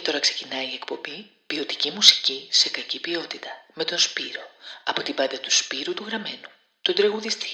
Και τώρα ξεκινάει η εκπομπή «Ποιοτική μουσική σε κακή ποιότητα» με τον Σπύρο, από την πάντα του Σπύρου του Γραμμένου, τον τρεγουδιστή.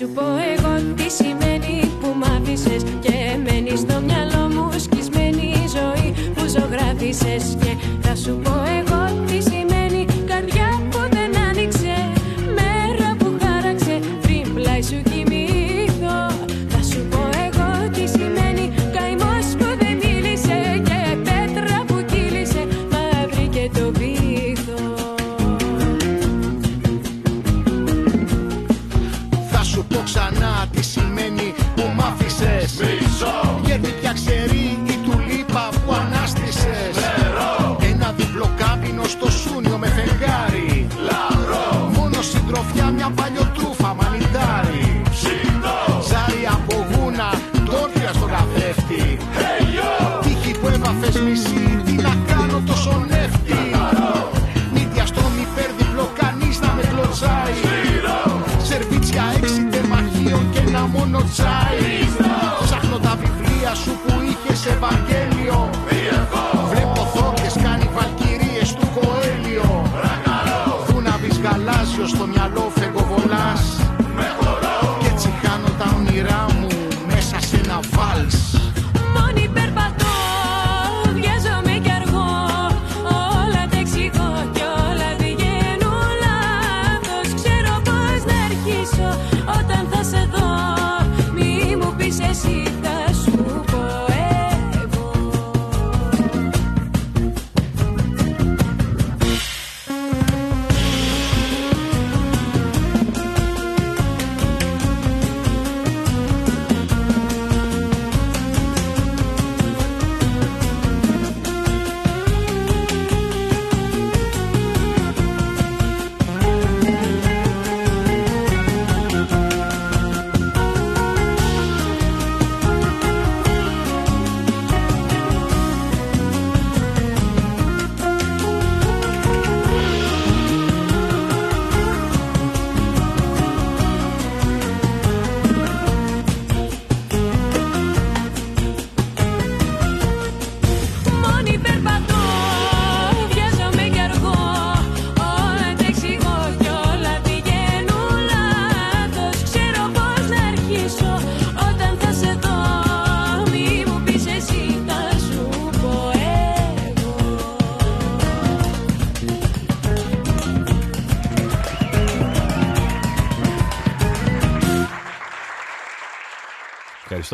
σου πω εγώ τι σημαίνει που μ' άφησες Και μένεις στο μυαλό μου σκισμένη η ζωή που ζωγράφισες Και θα σου πω εγώ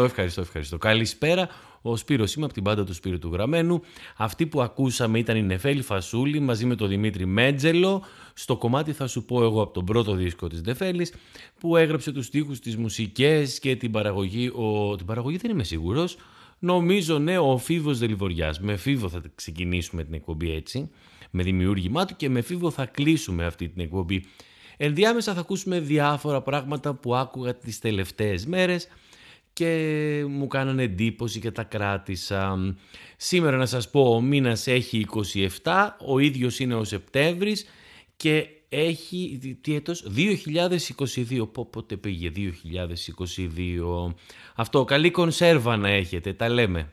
Ευχαριστώ, ευχαριστώ, ευχαριστώ. Καλησπέρα. Ο Σπύρος είμαι από την πάντα του Σπύρου του Γραμμένου. Αυτή που ακούσαμε ήταν η Νεφέλη Φασούλη μαζί με τον Δημήτρη Μέτζελο. Στο κομμάτι θα σου πω εγώ από τον πρώτο δίσκο της Νεφέλης που έγραψε τους στίχους, τις μουσικές και την παραγωγή. Ο... Την παραγωγή δεν είμαι σίγουρος. Νομίζω ναι ο Φίβος Δελιβοριάς. Με Φίβο θα ξεκινήσουμε την εκπομπή έτσι. Με δημιούργημά του και με Φίβο θα κλείσουμε αυτή την εκπομπή. Ενδιάμεσα θα ακούσουμε διάφορα πράγματα που άκουγα τις τελευταίες μέρες και μου κάνανε εντύπωση και τα κράτησα. Σήμερα να σας πω ο μήνας έχει 27, ο ίδιος είναι ο Σεπτέμβρης και έχει, τι έτος, 2022, πότε πήγε 2022. Αυτό, καλή κονσέρβα να έχετε, τα λέμε.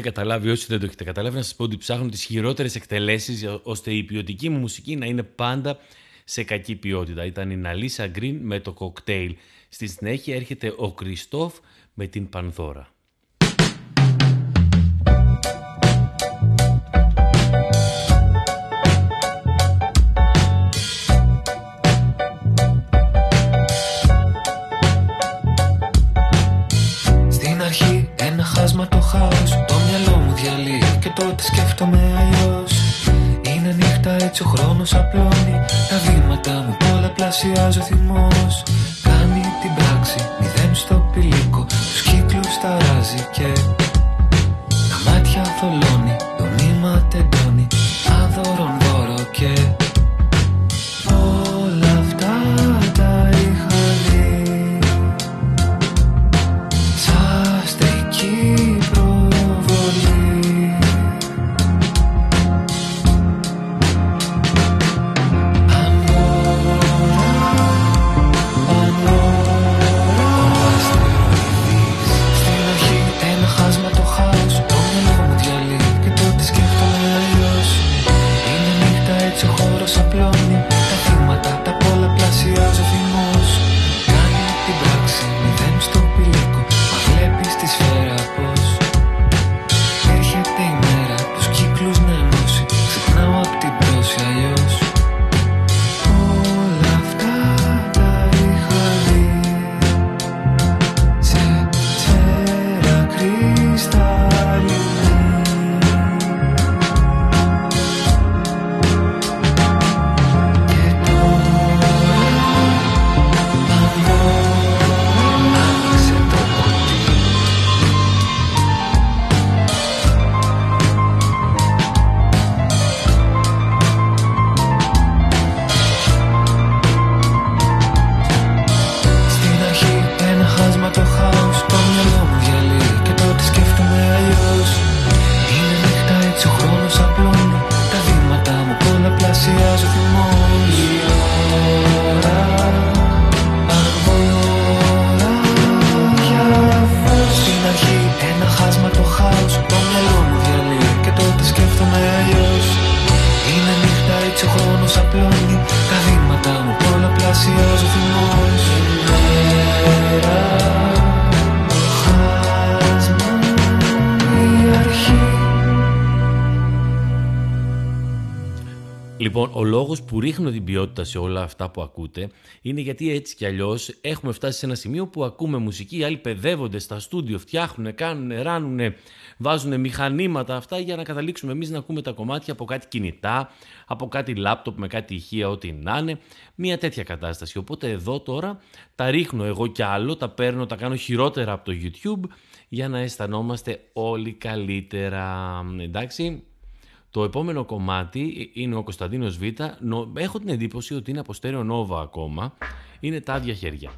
Έχετε καταλάβει, όσοι δεν το έχετε καταλάβει, να σας πω ότι ψάχνω τις χειρότερες εκτελέσεις ώστε η ποιοτική μου μουσική να είναι πάντα σε κακή ποιότητα. Ήταν η Ναλίσα Γκριν με το κοκτέιλ. Στη συνέχεια έρχεται ο Κριστόφ με την Πανδώρα. Τότε σκέφτομαι αλλιώς. Είναι νύχτα έτσι ο χρόνος απλώνει. Τα βήματα μου πολλαπλασιάζει ο θυμός. Κάνει την πράξη, μηδέν στο πηλίκο. Τους κύκλους ταράζει και τα μάτια θολώνει. Ποιότητα σε όλα αυτά που ακούτε είναι γιατί έτσι κι αλλιώς έχουμε φτάσει σε ένα σημείο που ακούμε μουσική, οι άλλοι παιδεύονται στα στούντιο, φτιάχνουν, κάνουν, ράνουν, βάζουν μηχανήματα αυτά για να καταλήξουμε εμείς να ακούμε τα κομμάτια από κάτι κινητά, από κάτι λάπτοπ με κάτι ηχεία, ό,τι να είναι. Μια τέτοια κατάσταση. Οπότε εδώ τώρα τα ρίχνω εγώ κι άλλο, τα παίρνω, τα κάνω χειρότερα από το YouTube για να αισθανόμαστε όλοι καλύτερα. Εντάξει, το επόμενο κομμάτι είναι ο Κωνσταντίνος Β. Έχω την εντύπωση ότι είναι από στέρεο Νόβα ακόμα. Είναι τα άδεια χέρια.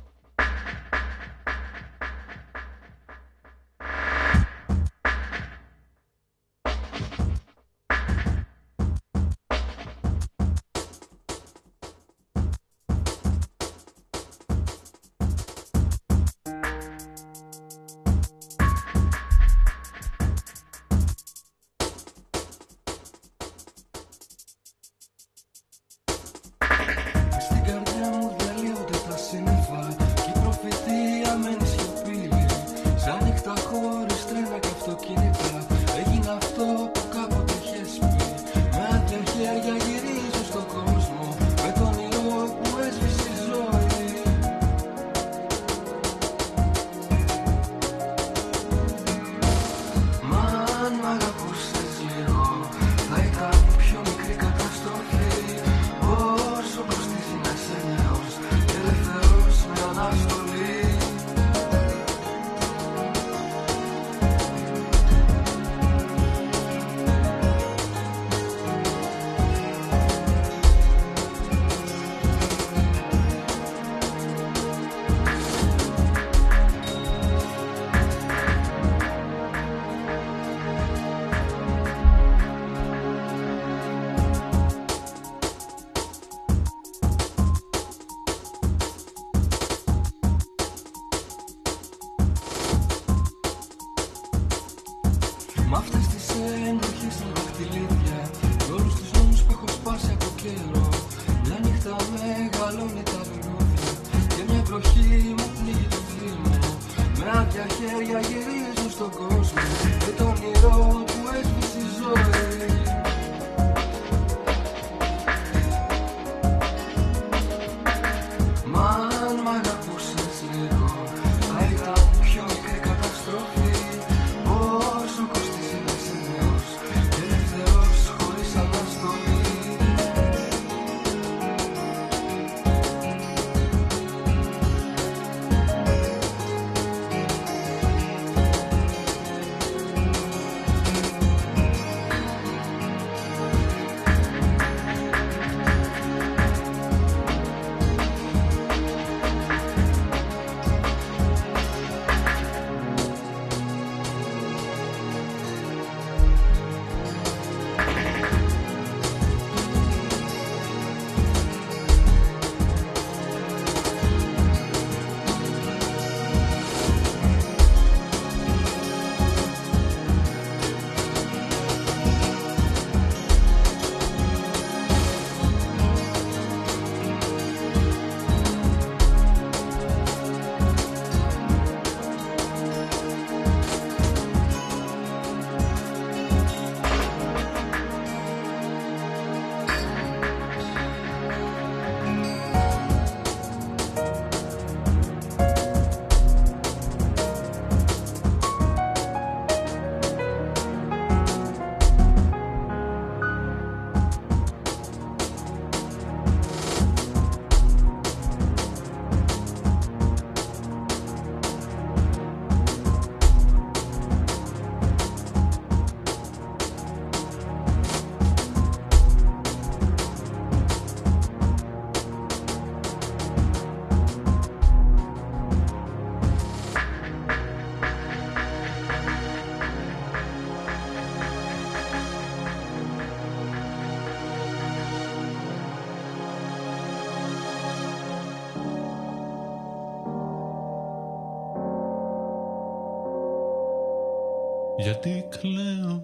Κλαίω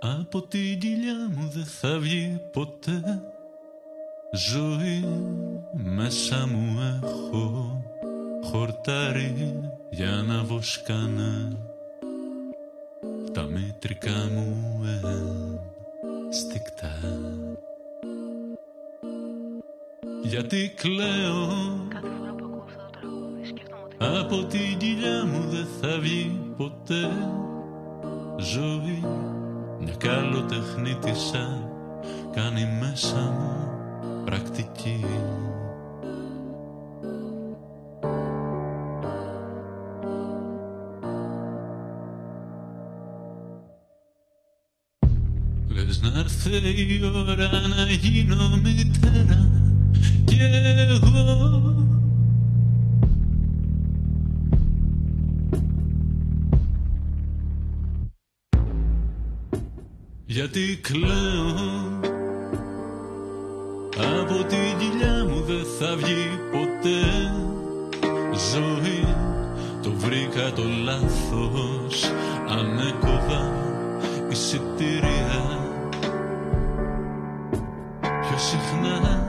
Από την κοιλιά μου δεν θα βγει ποτέ ζωή. Μέσα μου έχω χορτάρι για να βοσκάνε τα μητρικά μου ενστικτά. Γιατί κλαίω Από την κοιλιά μου δεν θα βγει ποτέ ζωή Μια καλοτεχνίτησα κάνει μέσα μου πρακτική. Λες να έρθει η ώρα να γίνω μητέρα κι εγώ Γιατί κλαίω. Από τη κοιλιά μου δεν θα βγει ποτέ. Ζωή Το βρήκα το λάθος. Ανέκοβα εισιτήρια. Πιο συχνά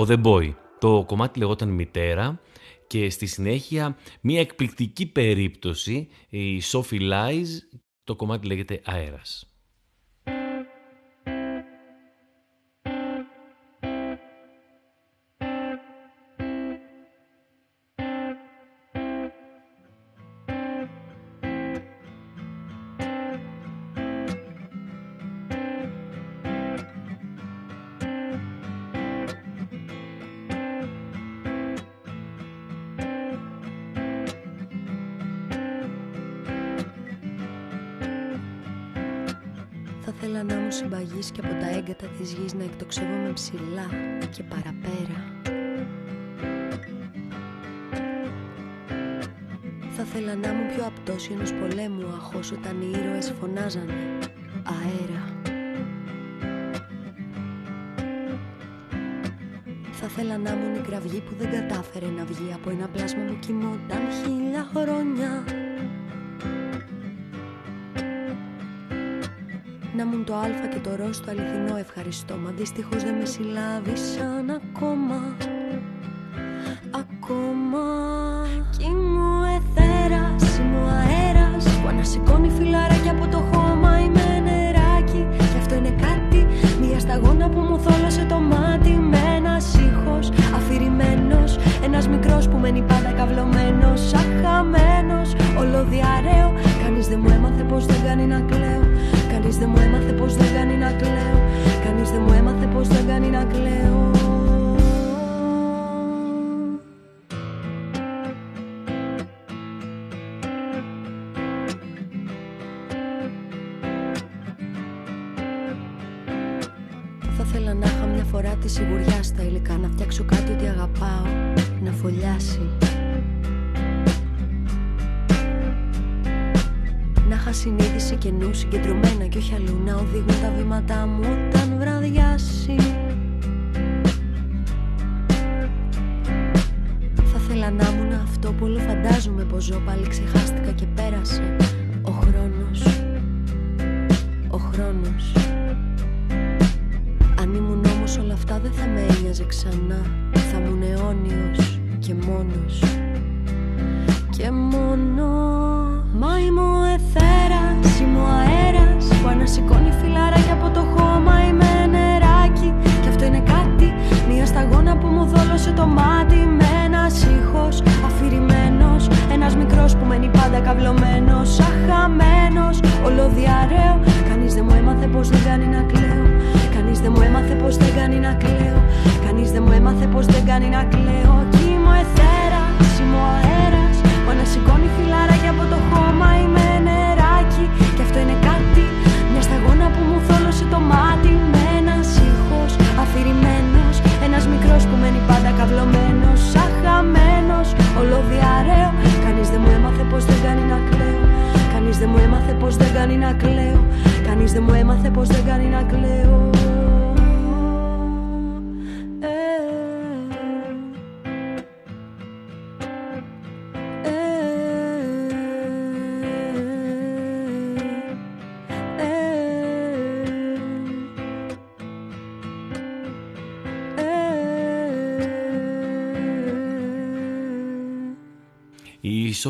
Ο The Boy. Το κομμάτι λεγόταν Μητέρα και στη συνέχεια μια εκπληκτική περίπτωση, η Sophie Lies, το κομμάτι λέγεται Αέρας. Φωνάζανε αέρα. Θα ήθελα να ήμουν η κραυγή που δεν κατάφερε να βγει από ένα πλάσμα που κοιμόταν χίλια χρόνια. Να ήμουν το α και το ρος στο αληθινό ευχαριστώ Μα δυστυχώς δεν με συλλάβησαν ακόμα Ακόμα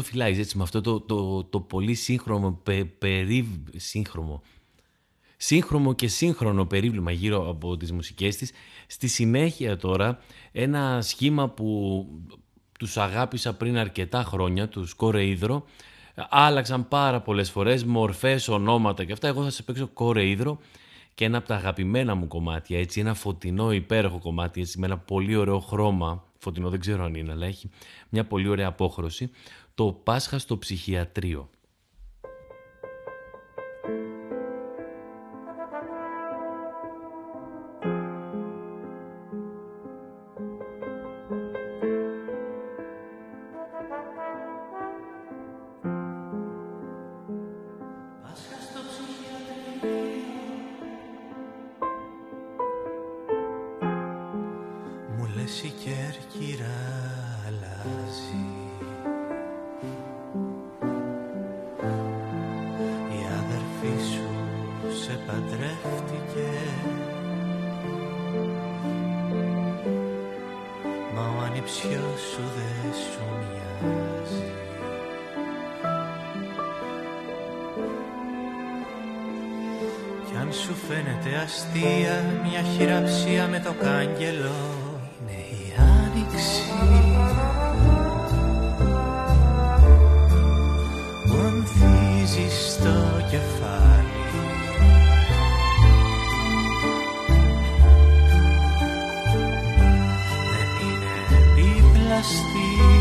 εξωφυλάει έτσι με αυτό το, το, το πολύ σύγχρονο πε, περί, και σύγχρονο περίβλημα γύρω από τις μουσικές της. Στη συνέχεια τώρα ένα σχήμα που τους αγάπησα πριν αρκετά χρόνια, τους Κορεϊδρο, άλλαξαν πάρα πολλές φορές μορφές, ονόματα και αυτά. Εγώ θα σα παίξω Κορεϊδρο και ένα από τα αγαπημένα μου κομμάτια, έτσι, ένα φωτεινό υπέροχο κομμάτι, έτσι, με ένα πολύ ωραίο χρώμα, φωτεινό δεν ξέρω αν είναι, αλλά έχει μια πολύ ωραία απόχρωση το Πάσχα στο ψυχιατρίο. pasti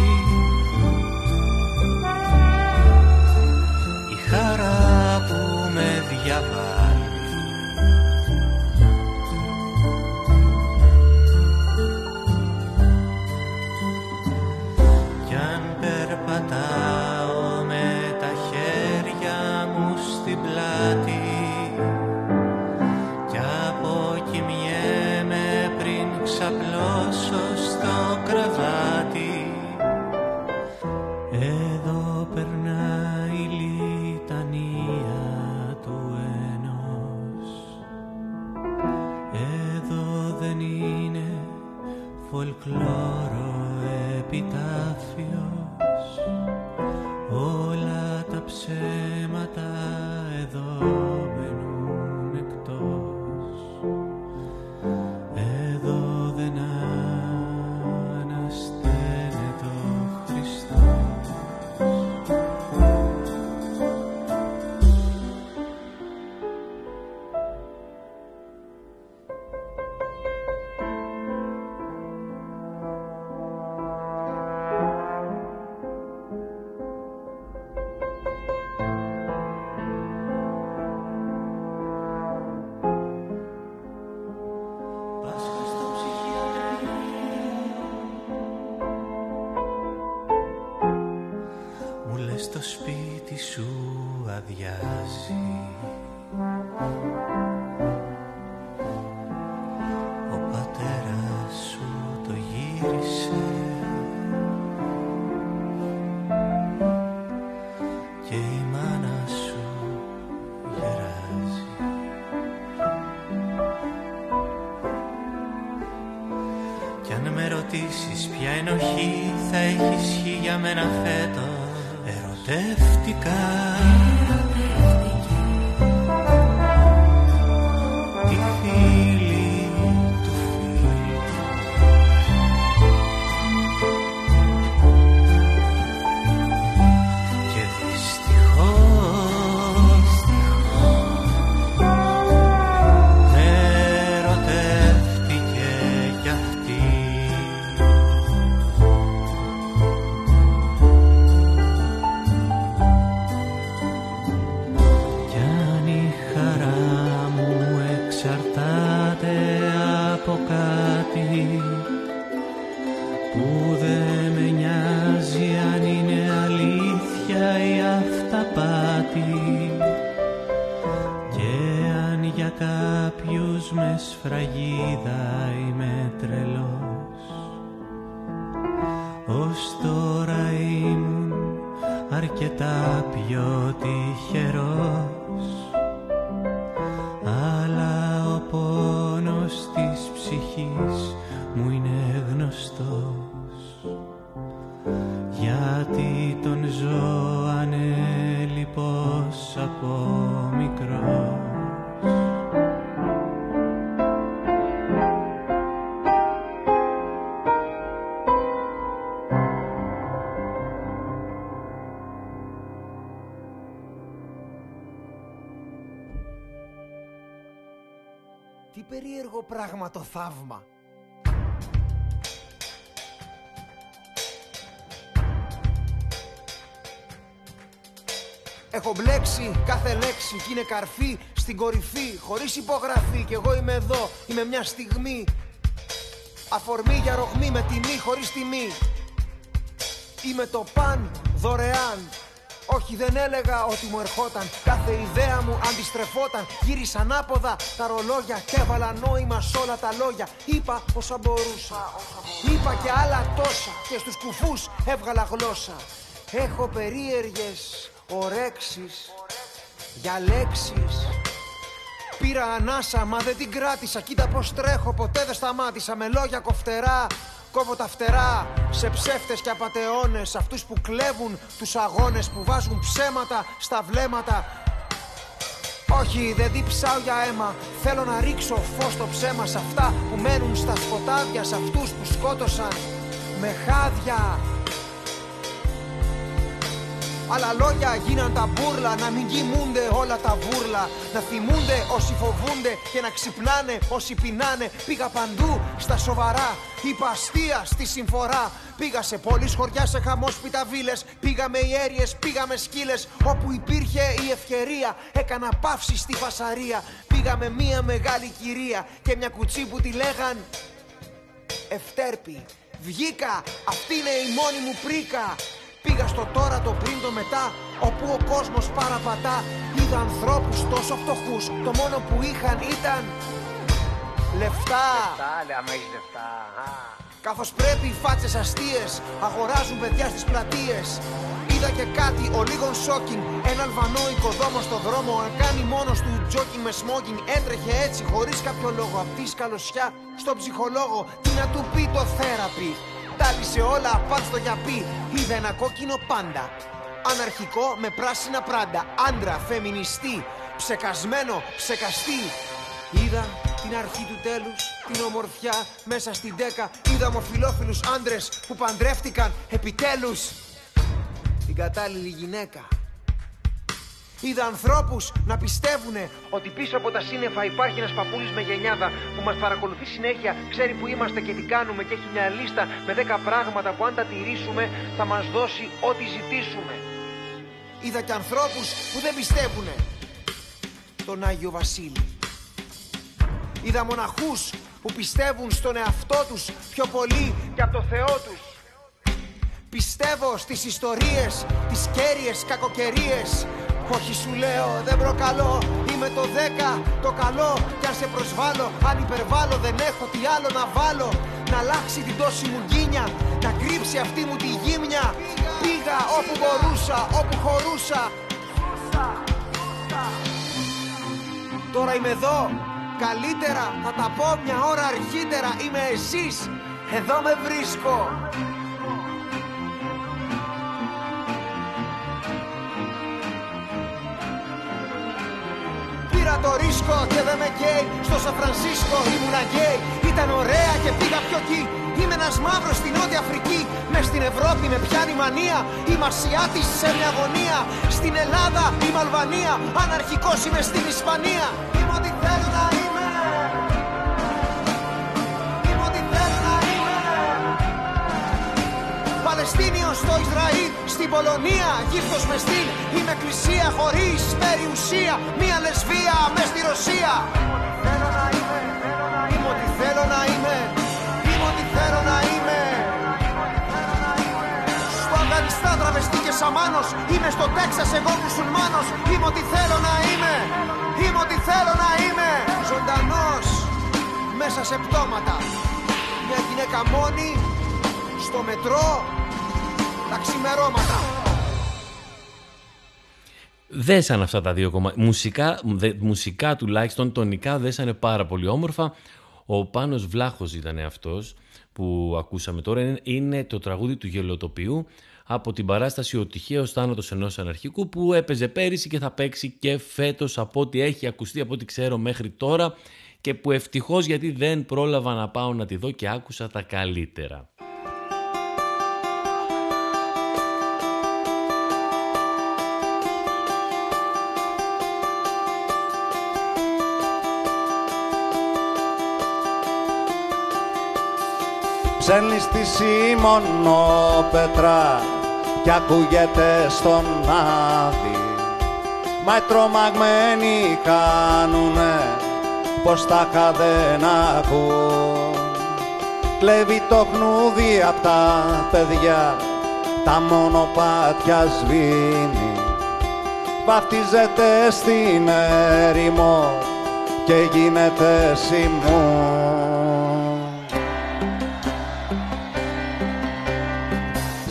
θα έχεις χει για μένα φέτος. Ερωτεύτηκα λέξη και είναι καρφί στην κορυφή Χωρίς υπογραφή. Και εγώ είμαι εδώ, είμαι μια στιγμή. Αφορμή για ρογμή με τιμή χωρίς τιμή. Είμαι το παν δωρεάν. Όχι δεν έλεγα ότι μου ερχόταν. Κάθε ιδέα μου αντιστρεφόταν. Γύρισα ανάποδα τα ρολόγια Και έβαλα νόημα σ' όλα τα λόγια. Είπα όσα μπορούσα. Είπα και άλλα τόσα. Και στους κουφούς έβγαλα γλώσσα. Έχω περίεργες ορέξεις Για λέξεις Πήρα ανάσα, μα δεν την κράτησα. Κοίτα πώς τρέχω, ποτέ δεν σταμάτησα. Με λόγια κοφτερά, κόβω τα φτερά. Σε ψεύτες και απαταιώνες. Αυτούς που κλέβουν τους αγώνες, που βάζουν ψέματα στα βλέμματα. Όχι, δεν διψάω για αίμα. Θέλω να ρίξω φως στο ψέμα σε αυτά που μένουν στα σκοτάδια. Σε αυτούς που σκότωσαν με χάδια. Άλλα λόγια γίναν τα μπούρλα Να μην κοιμούνται όλα τα βούρλα. Να θυμούνται όσοι φοβούνται Και να ξυπνάνε όσοι πεινάνε. Πήγα παντού στα σοβαρά Είπα αστεία στη συμφορά. Πήγα σε πόλεις, χωριά, σε χαμόσπιτα βίλες Πήγα με ιέριες, πήγα με σκύλες. Όπου υπήρχε η ευκαιρία Έκανα παύση στη φασαρία. Πήγα με μία μεγάλη κυρία Και μια κουτσί που τη λέγαν Ευτέρπη Βγήκα, αυτή είναι η μόνη μου πρίκα Πήγα στο τώρα, το πριν, το μετά Όπου ο κόσμος παραπατά. Είδα ανθρώπους τόσο φτωχούς Το μόνο που είχαν ήταν Λεφτά. Άλλε, άμα έχεις λεφτά. Α. Καθώς πρέπει οι φάτσες αστείες Αγοράζουν παιδιά στις πλατείες. Είδα και κάτι ο λίγων σόκινγκ Ένα Αλβανό οικοδόμο στο δρόμο. Αν κάνει μόνος του τζόκινγκ με σμόκινγκ Έτρεχε έτσι χωρίς κάποιο λόγο. Αυτή η σκαλωσιά στον ψυχολόγο Τι να του πει το θέραπι Τάλισε όλα πάνω στο γιαπί. Είδα ένα κόκκινο πάντα. Αναρχικό με πράσινα πράντα. Άντρα, φεμινιστή. Ψεκασμένο, ψεκαστή. Είδα την αρχή του τέλους, την ομορφιά μέσα στην τέκα. Είδα ομοφιλόφιλους άντρες που παντρεύτηκαν επιτέλους. Την κατάλληλη γυναίκα Είδα ανθρώπους να πιστεύουνε ότι πίσω από τα σύννεφα υπάρχει ένας παππούλης με γενιάδα που μας παρακολουθεί συνέχεια, ξέρει που είμαστε και τι κάνουμε και έχει μια λίστα με 10 πράγματα που αν τα τηρήσουμε θα μας δώσει ό,τι ζητήσουμε. Είδα και ανθρώπους που δεν πιστεύουνε τον Άγιο Βασίλη. Είδα μοναχούς που πιστεύουν στον εαυτό τους πιο πολύ και από το Θεό τους. Πιστεύω στις ιστορίες, τις κέρυες κακοκαιρίες όχι σου λέω δεν προκαλώ. Είμαι το δέκα το καλό. Κι αν σε προσβάλλω αν υπερβάλλω Δεν έχω τι άλλο να βάλω. Να αλλάξει την τόση μου γκίνια Να κρύψει αυτή μου τη γύμνια. Πήγα όπου μπορούσα Όπου χωρούσα. Τώρα είμαι εδώ Καλύτερα θα τα πω μια ώρα αρχίτερα Είμαι εσείς Εδώ με βρίσκω Πήρα το ρίσκο και δεν με καίει. Στο Σαν Φρανσίσκο ήμουνα γκέι. Ήταν ωραία και πήγα πιο εκεί. Είμαι ένας μαύρος στην Νότια Αφρική. Μες στην Ευρώπη με πιάνει μανία. Είμαι Ασιάτης σε μια γωνία. Στην Ελλάδα είμαι Αλβανία. Αναρχικός είμαι στην Ισπανία. Είμαι ό,τι θέλω να είμαι Είμαι Παλαιστίνιος στο Ισραήλ στην Πολωνία, γύφτος μες στυλ Είμαι εκκλησία χωρίς περιουσία. Μια λεσβία μες στη Ρωσία. Είμαι ό,τι θέλω να είμαι. Είμαι ό,τι θέλω να είμαι. Στο Αφγανιστάν τραβεστή και σαμάνος. Είμαι στο Τέξας εγώ μουσουλμάνος Είμαι ό,τι θέλω να είμαι. Είμαι ό,τι θέλω να είμαι. Ζωντανός μέσα σε πτώματα. Μια γυναίκα μόνη στο μετρό τα ξημερώματα. Δέσαν αυτά τα δύο κομμάτια. Μουσικά, δε, μουσικά τουλάχιστον, τονικά δέσανε πάρα πολύ όμορφα. Ο Πάνος Βλάχος ήταν αυτός που ακούσαμε τώρα. Είναι το τραγούδι του γελοτοπιού από την παράσταση «Ο τυχαίος θάνατος ενός αναρχικού» που έπαιζε πέρυσι και θα παίξει και φέτος από ό,τι έχει ακουστεί, από ό,τι ξέρω μέχρι τώρα και που ευτυχώς γιατί δεν πρόλαβα να πάω να τη δω και άκουσα τα καλύτερα. Ψέλνει στη Σίμωνο πετρά κι ακούγεται στον άδει Μα οι τρομαγμένοι κάνουνε πως τα δεν ακούν. Κλέβει το χνούδι απ' τα παιδιά τα μονοπάτια σβήνει. Βαφτίζεται στην έρημο και γίνεται σημούν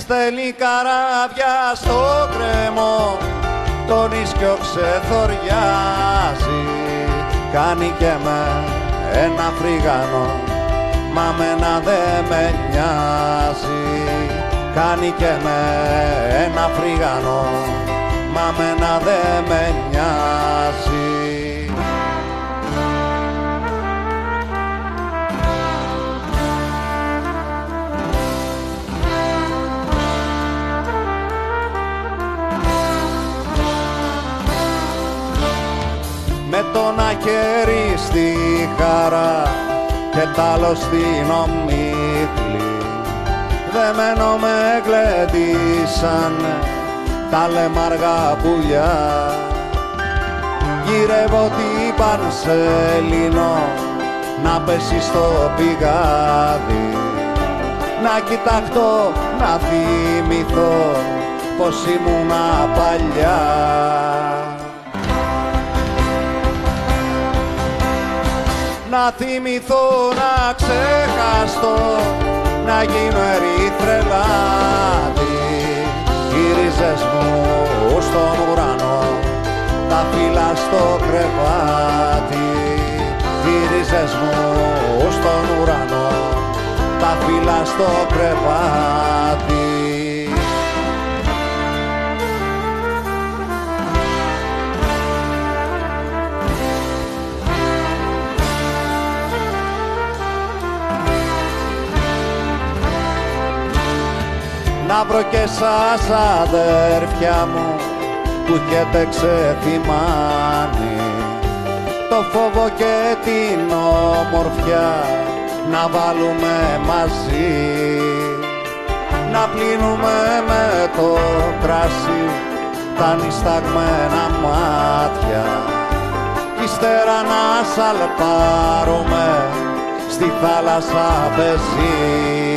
στέλνει καράβια στο κρεμό τον ίσκιο ξεθοριάζει. Κάνει και με ένα φρίγανο μα μένα δε με νοιάζει. Κάνει και με ένα φρίγανο μα μένα δε με νοιάζει με το να χέρι στη χαρά και τ' άλλο στην ομίχλη δεμένο με γλεντήσαν τα λεμαργά πουλιά. Γύρευω την πανσελίνο να πέσει στο πηγάδι. Να κοιταχτώ, να θυμηθώ πως ήμουνα παλιά να θυμηθώ να ξεχαστώ να γίνω ερυθρελάτη οι ρίζες μου στον ουρανό τα φύλλα στο κρεβάτι. Οι ρίζες μου στον ουρανό τα φύλλα στο κρεβάτι να βρω και σας αδέρφια μου που έχετε ξεθυμάνει το φόβο και την ομορφιά να βάλουμε μαζί. Να πλύνουμε με το κράσι τα νησταγμένα μάτια. Ύστερα να σαλπάρουμε στη θάλασσα πεζή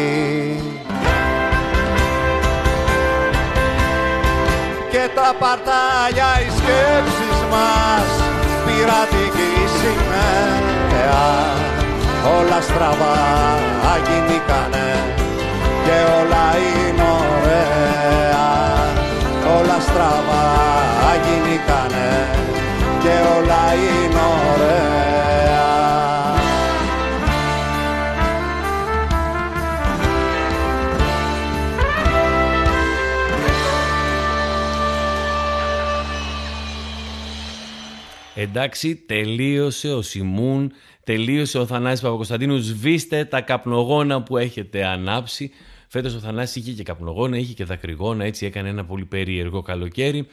τα παρτάλια οι σκέψεις μας. Πειρατική σημαία όλα στραβά γίνηκανε και όλα είναι ωραία. Όλα στραβά γίνηκανε και όλα είναι ωραία Εντάξει, τελείωσε ο Σιμούν, τελείωσε ο Θανάσης Παπακοσταντίνους. Σβήστε τα καπνογόνα που έχετε ανάψει. Φέτος ο Θανάσης είχε και καπνογόνα, είχε και δακρυγόνα, έτσι έκανε ένα πολύ περίεργο καλοκαίρι.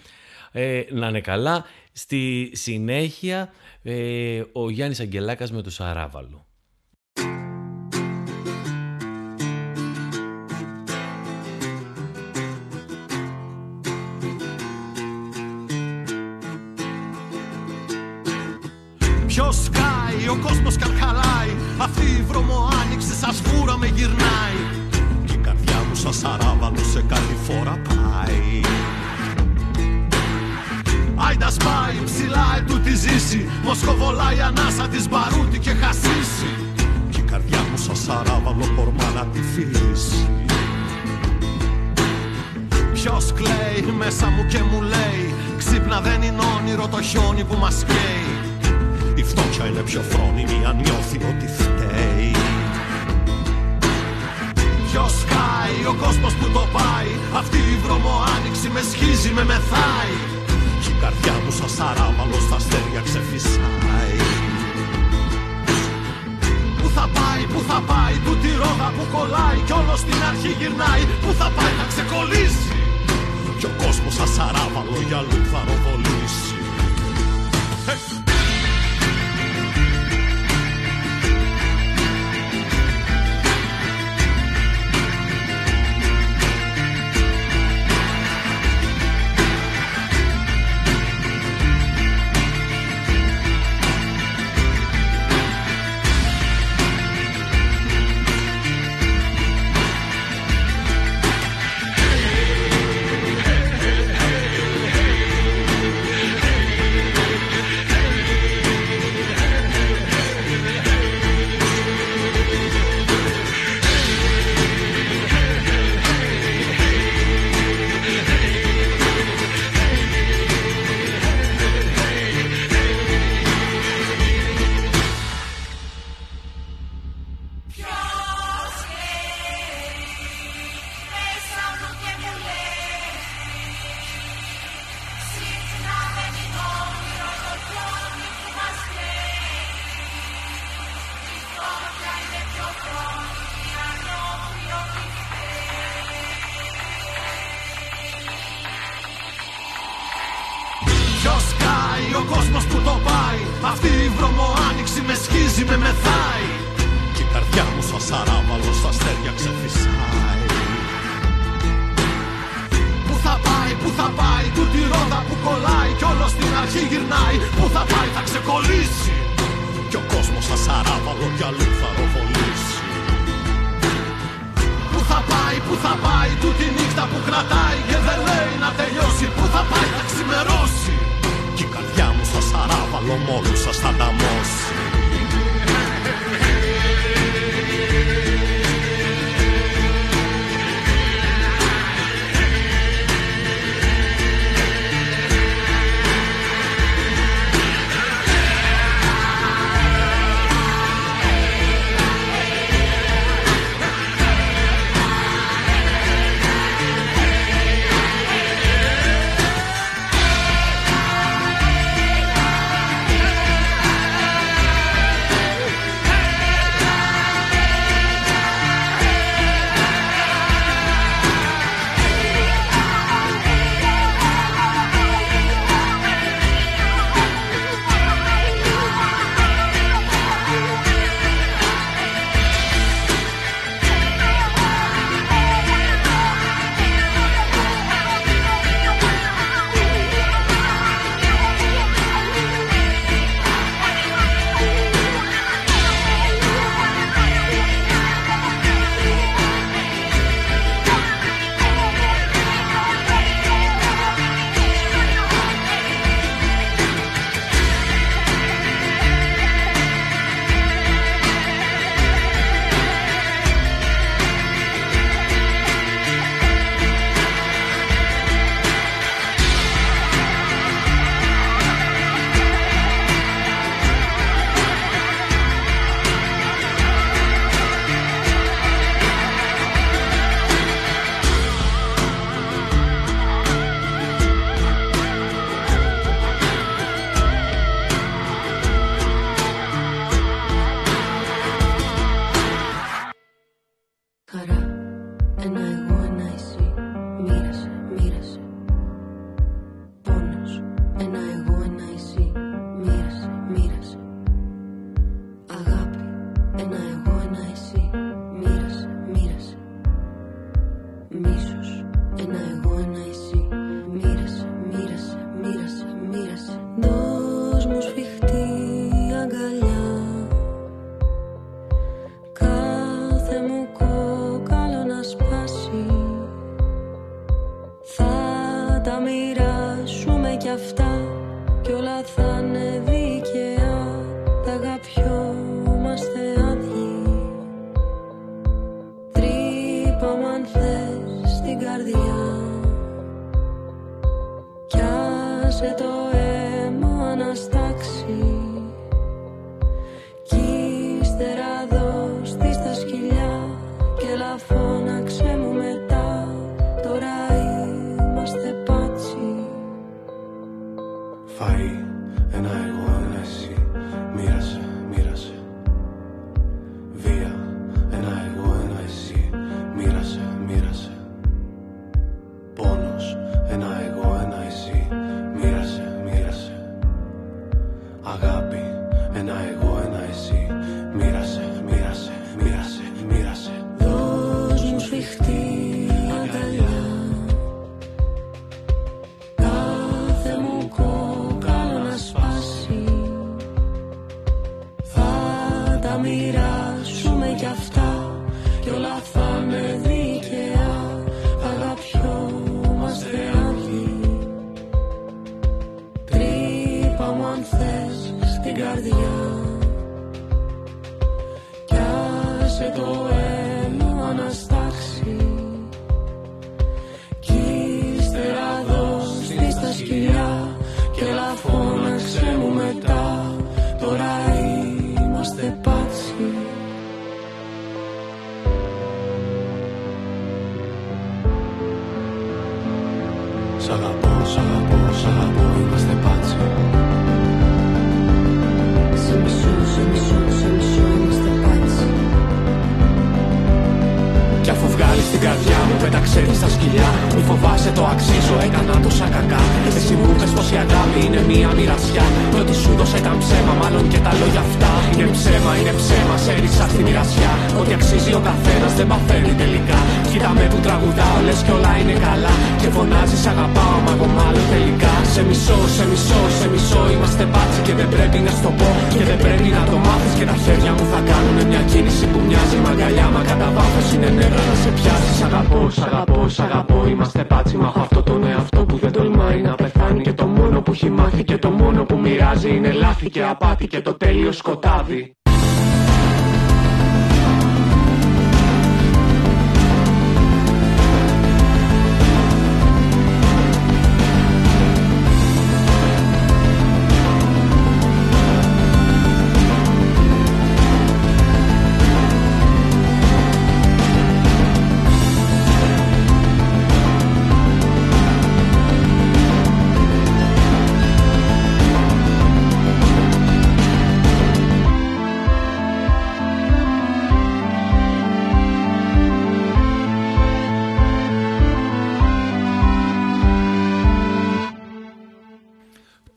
Ε, να είναι καλά. Στη συνέχεια ε, ο Γιάννης Αγγελάκας με το Σαράβαλο. Σκάει, ο κόσμος καρχαλάει Αυτή η βρωμοάνοιξη σαν σφούρα με γυρνάει. Κι η καρδιά μου σαν σαράβαλο σε κάθε φορά πάει. Άιντα σπάει ψηλά ετού τη ζήσει. Μοσκοβολάει ανάσα της μπαρούτι και χασίσει. Κι η καρδιά μου σαν σαράβαλο πορμά να τη φύσει. Ποιος κλαίει μέσα μου και μου λέει Ξύπνα δεν είναι όνειρο το χιόνι που μας καίει η φτώχεια είναι πιο φρόνιμη αν νιώθει ότι φταίει. Ποιος σκάει, ο κόσμος που το πάει Αυτή η βρωμοάνοιξη με σχίζει, με μεθάει. Κι η καρδιά μου σαν σαράβαλο στα αστέρια ξεφυσάει. Πού θα πάει, πού θα πάει, τούτη ρόδα που κολλάει Κι όλος στην αρχή γυρνάει, πού θα πάει, θα ξεκολλήσει. Κι ο κόσμος σαν σαράβαλο για αλλού θα quieras ser.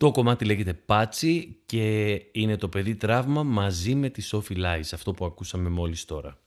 Το κομμάτι λέγεται Πάτσι και είναι το παιδί τραύμα μαζί με τη Sophie Lies, αυτό που ακούσαμε μόλις τώρα.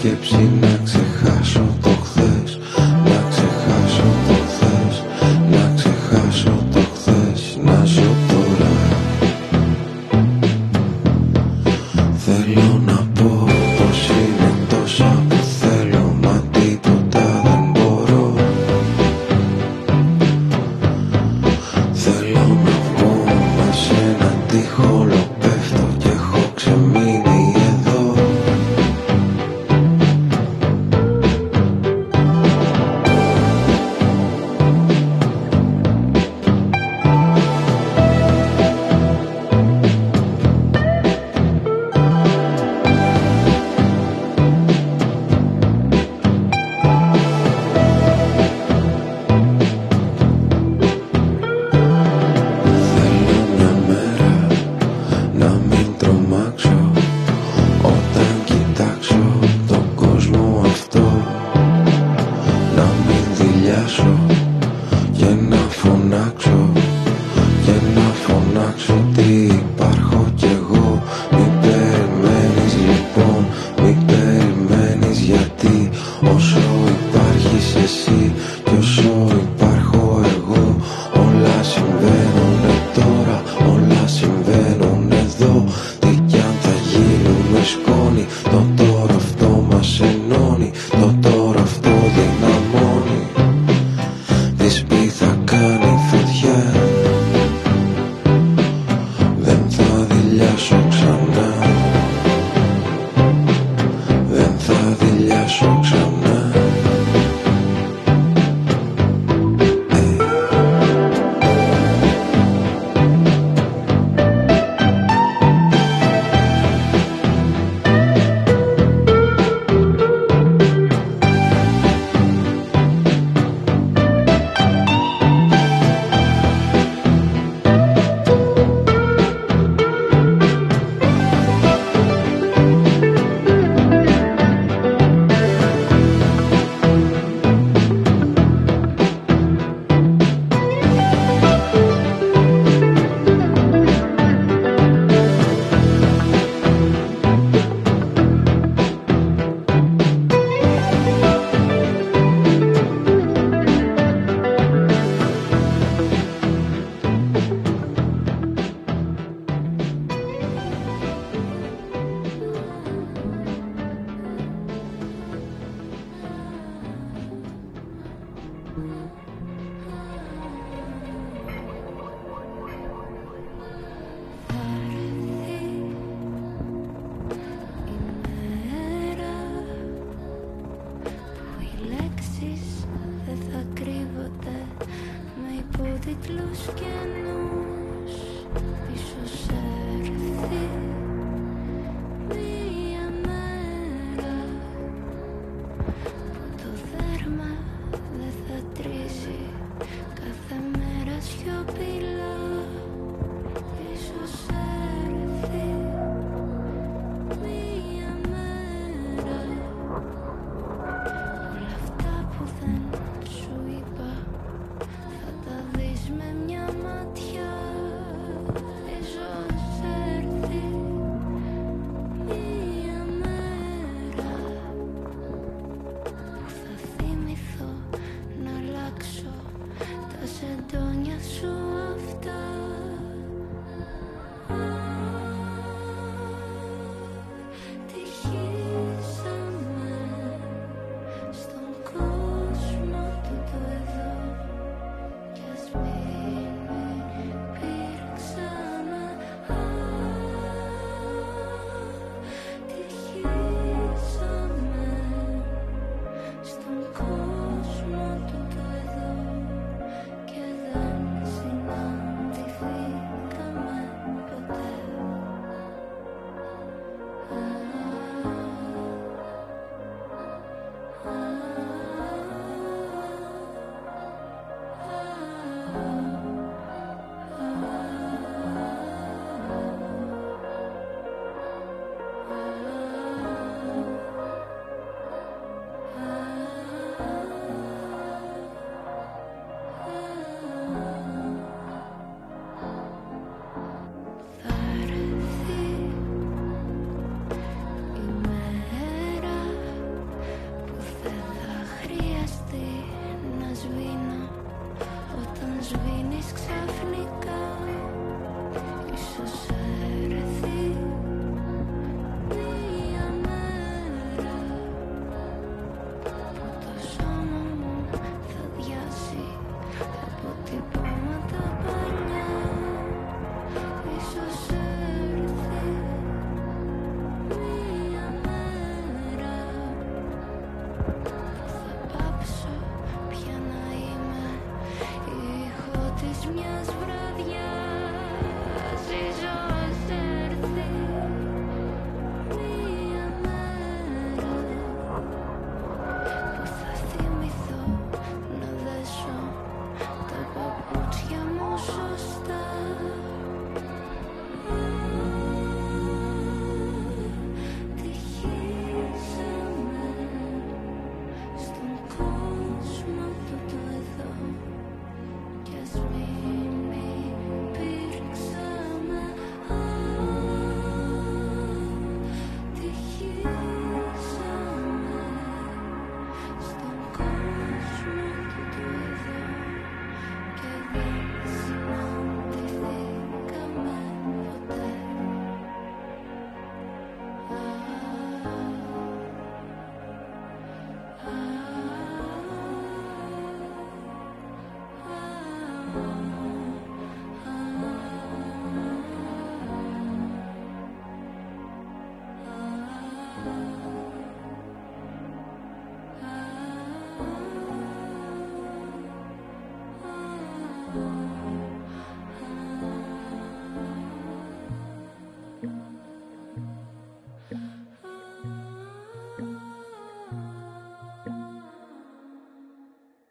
skip, she makes.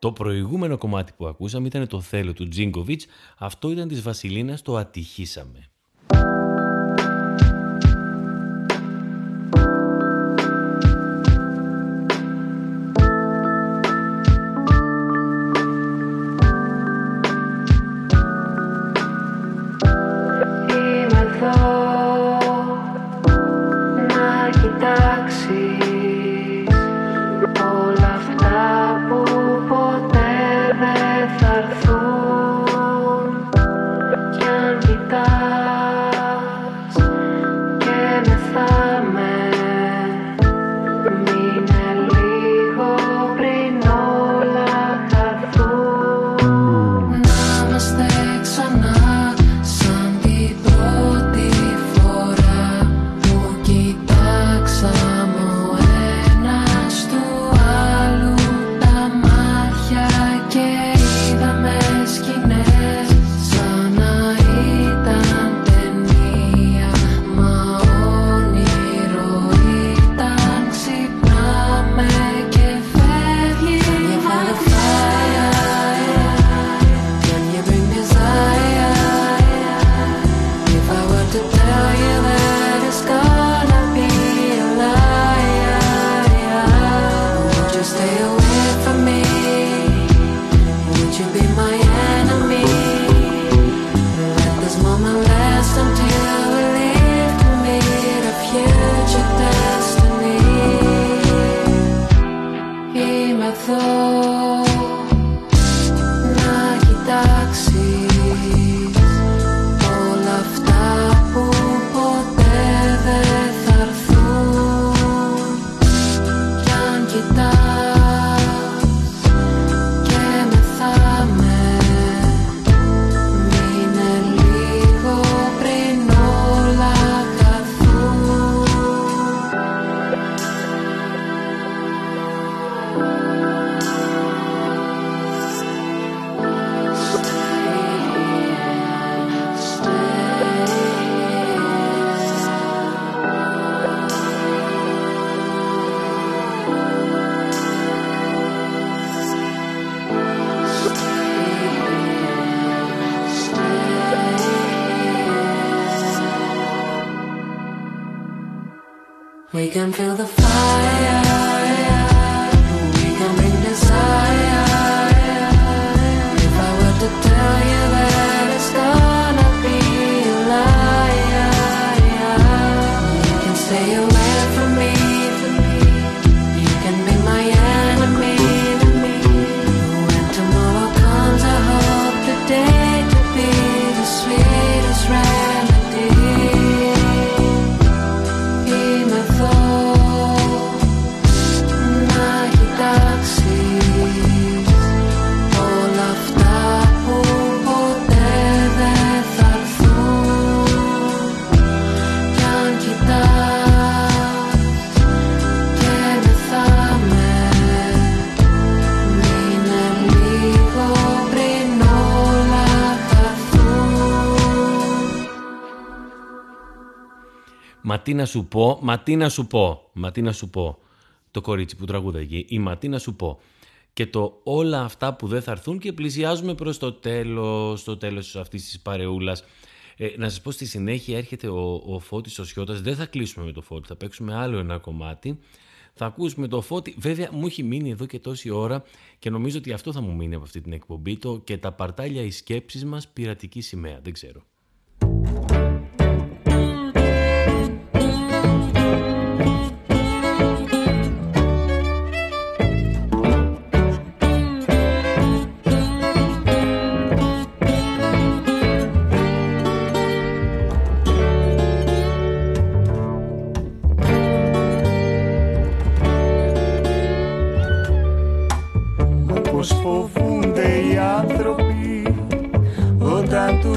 Το προηγούμενο κομμάτι που ακούσαμε ήταν το θέλω του Τζίνκοβιτς, αυτό ήταν της Βασιλίνας το ατυχήσαμε. Τι να σου πω, μα τι να σου πω, μα τι να σου πω. Το κορίτσι που τραγούδαγε, η μα τι να σου πω. Και το όλα αυτά που δεν θα έρθουν και πλησιάζουμε προς το τέλος, το τέλος αυτής της παρεούλας. Ε, να σας πω στη συνέχεια έρχεται ο, ο Φώτης ο Σιώτας, δεν θα κλείσουμε με το Φώτη, θα παίξουμε άλλο ένα κομμάτι. Θα ακούσουμε το Φώτη, βέβαια μου έχει μείνει εδώ και τόση ώρα και νομίζω ότι αυτό θα μου μείνει από αυτή την εκπομπή το και τα παρτάλια οι σκέψεις μας πειρατική σημαία, δεν ξέρω.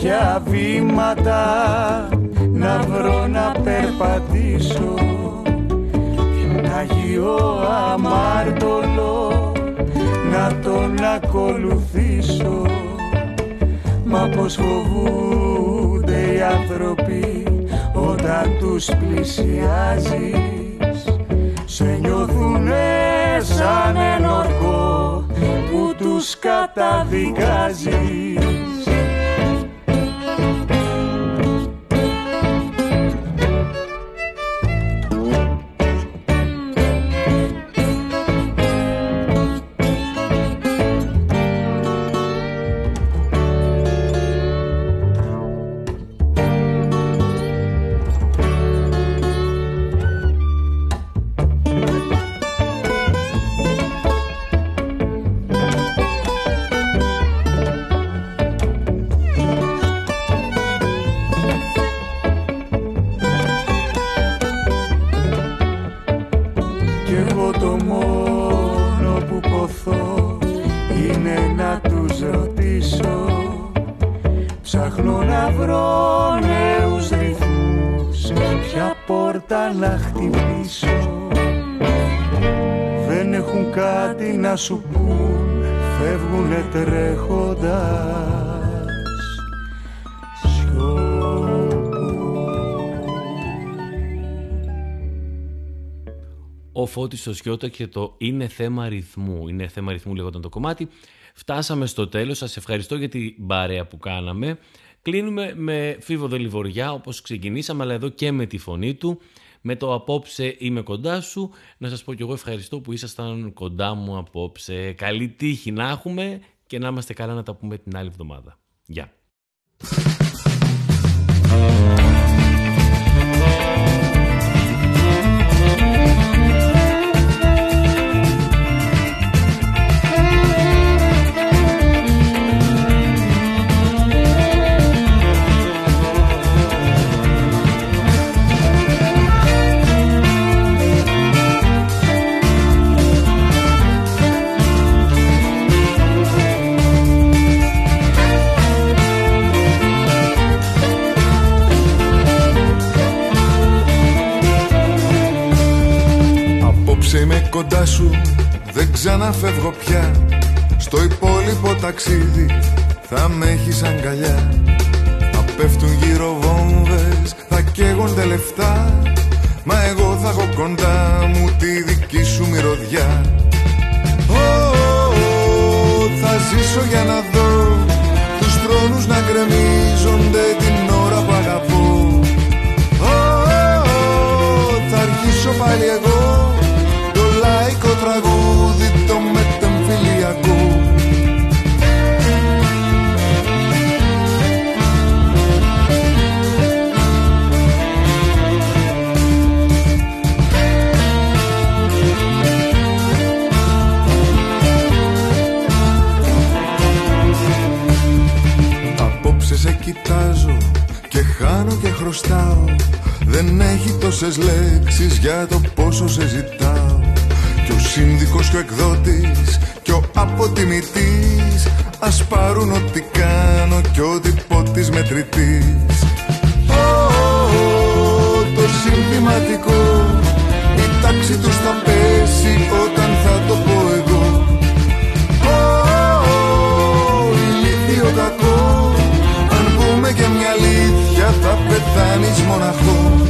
ποια βήματα να βρω να περπατήσω. Ποιον Αγίο αμάρτωλο να τον ακολουθήσω. Μα πως φοβούνται οι άνθρωποι όταν τους πλησιάζεις. Σε νιώθουνε σαν ενορκό που τους καταδικάζεις Φώτης στο Σιώτα και το «Είναι θέμα ρυθμού». Είναι θέμα ρυθμού λέγονταν το κομμάτι. Φτάσαμε στο τέλος. Σας ευχαριστώ για την παρέα που κάναμε. Κλείνουμε με Φίβο Δελιβοριά όπως ξεκινήσαμε αλλά εδώ και με τη φωνή του με το απόψε είμαι κοντά σου. Να σας πω κι εγώ ευχαριστώ που ήσασταν κοντά μου απόψε. Καλή τύχη να έχουμε και να είμαστε καλά να τα πούμε την άλλη εβδομάδα. Γεια. Σου δεν ξαναφεύγω πια. Στο υπόλοιπο ταξίδι θα με έχεις αγκαλιά. Θα πέφτουν γύρω βόμβες, θα καίγονται λεφτά. Μα εγώ θα έχω κοντά μου τη δική σου μυρωδιά. Θα ζήσω για να δω τους τρόνους να γκρεμίζονται την ώρα που αγαπώ. Θα αρχίσω πάλι εγώ χρωστάω Δεν έχει τόσες λέξεις για το πόσο σε ζητάω. Σύνδικος και ο εκδότης και ο αποτιμητής Ας πάρουν ό,τι κάνω και ό,τι πω της μετρητής. Το συνθηματικό η τάξη τους θα πέσει όταν θα το πω εγώ θα πεθάνεις μοναχός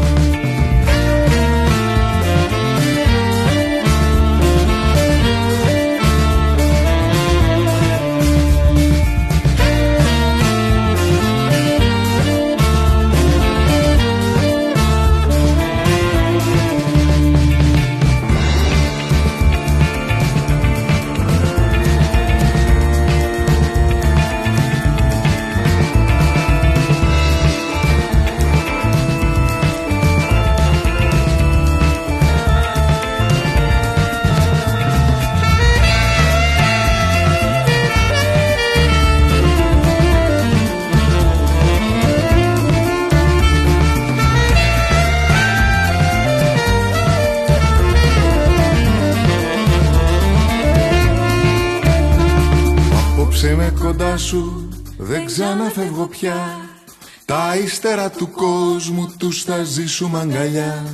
τους θα ζήσουμε αγκαλιά.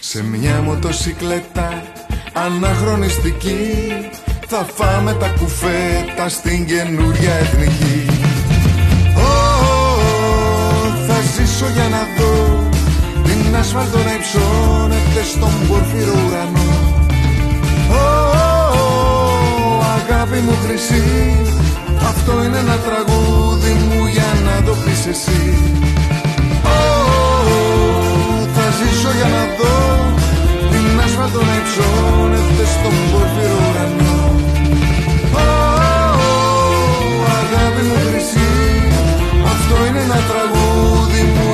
Σε μια μοτοσυκλέτα αναχρονιστική Θα φάμε τα κουφέτα στην καινούρια εθνική. Θα ζήσω για να δω την ασφάλτο να υψώνεται στον πορφύρο ουρανό. Αγάπη μου χρυσή αυτό είναι ένα τραγούδι μου για να το πεις εσύ. Θα ζήσω για να δω Την άσφαλτο να υψώνεται στον πορφυρό ουρανό. Αγάπη μου χρυσή Αυτό είναι ένα τραγούδι μου.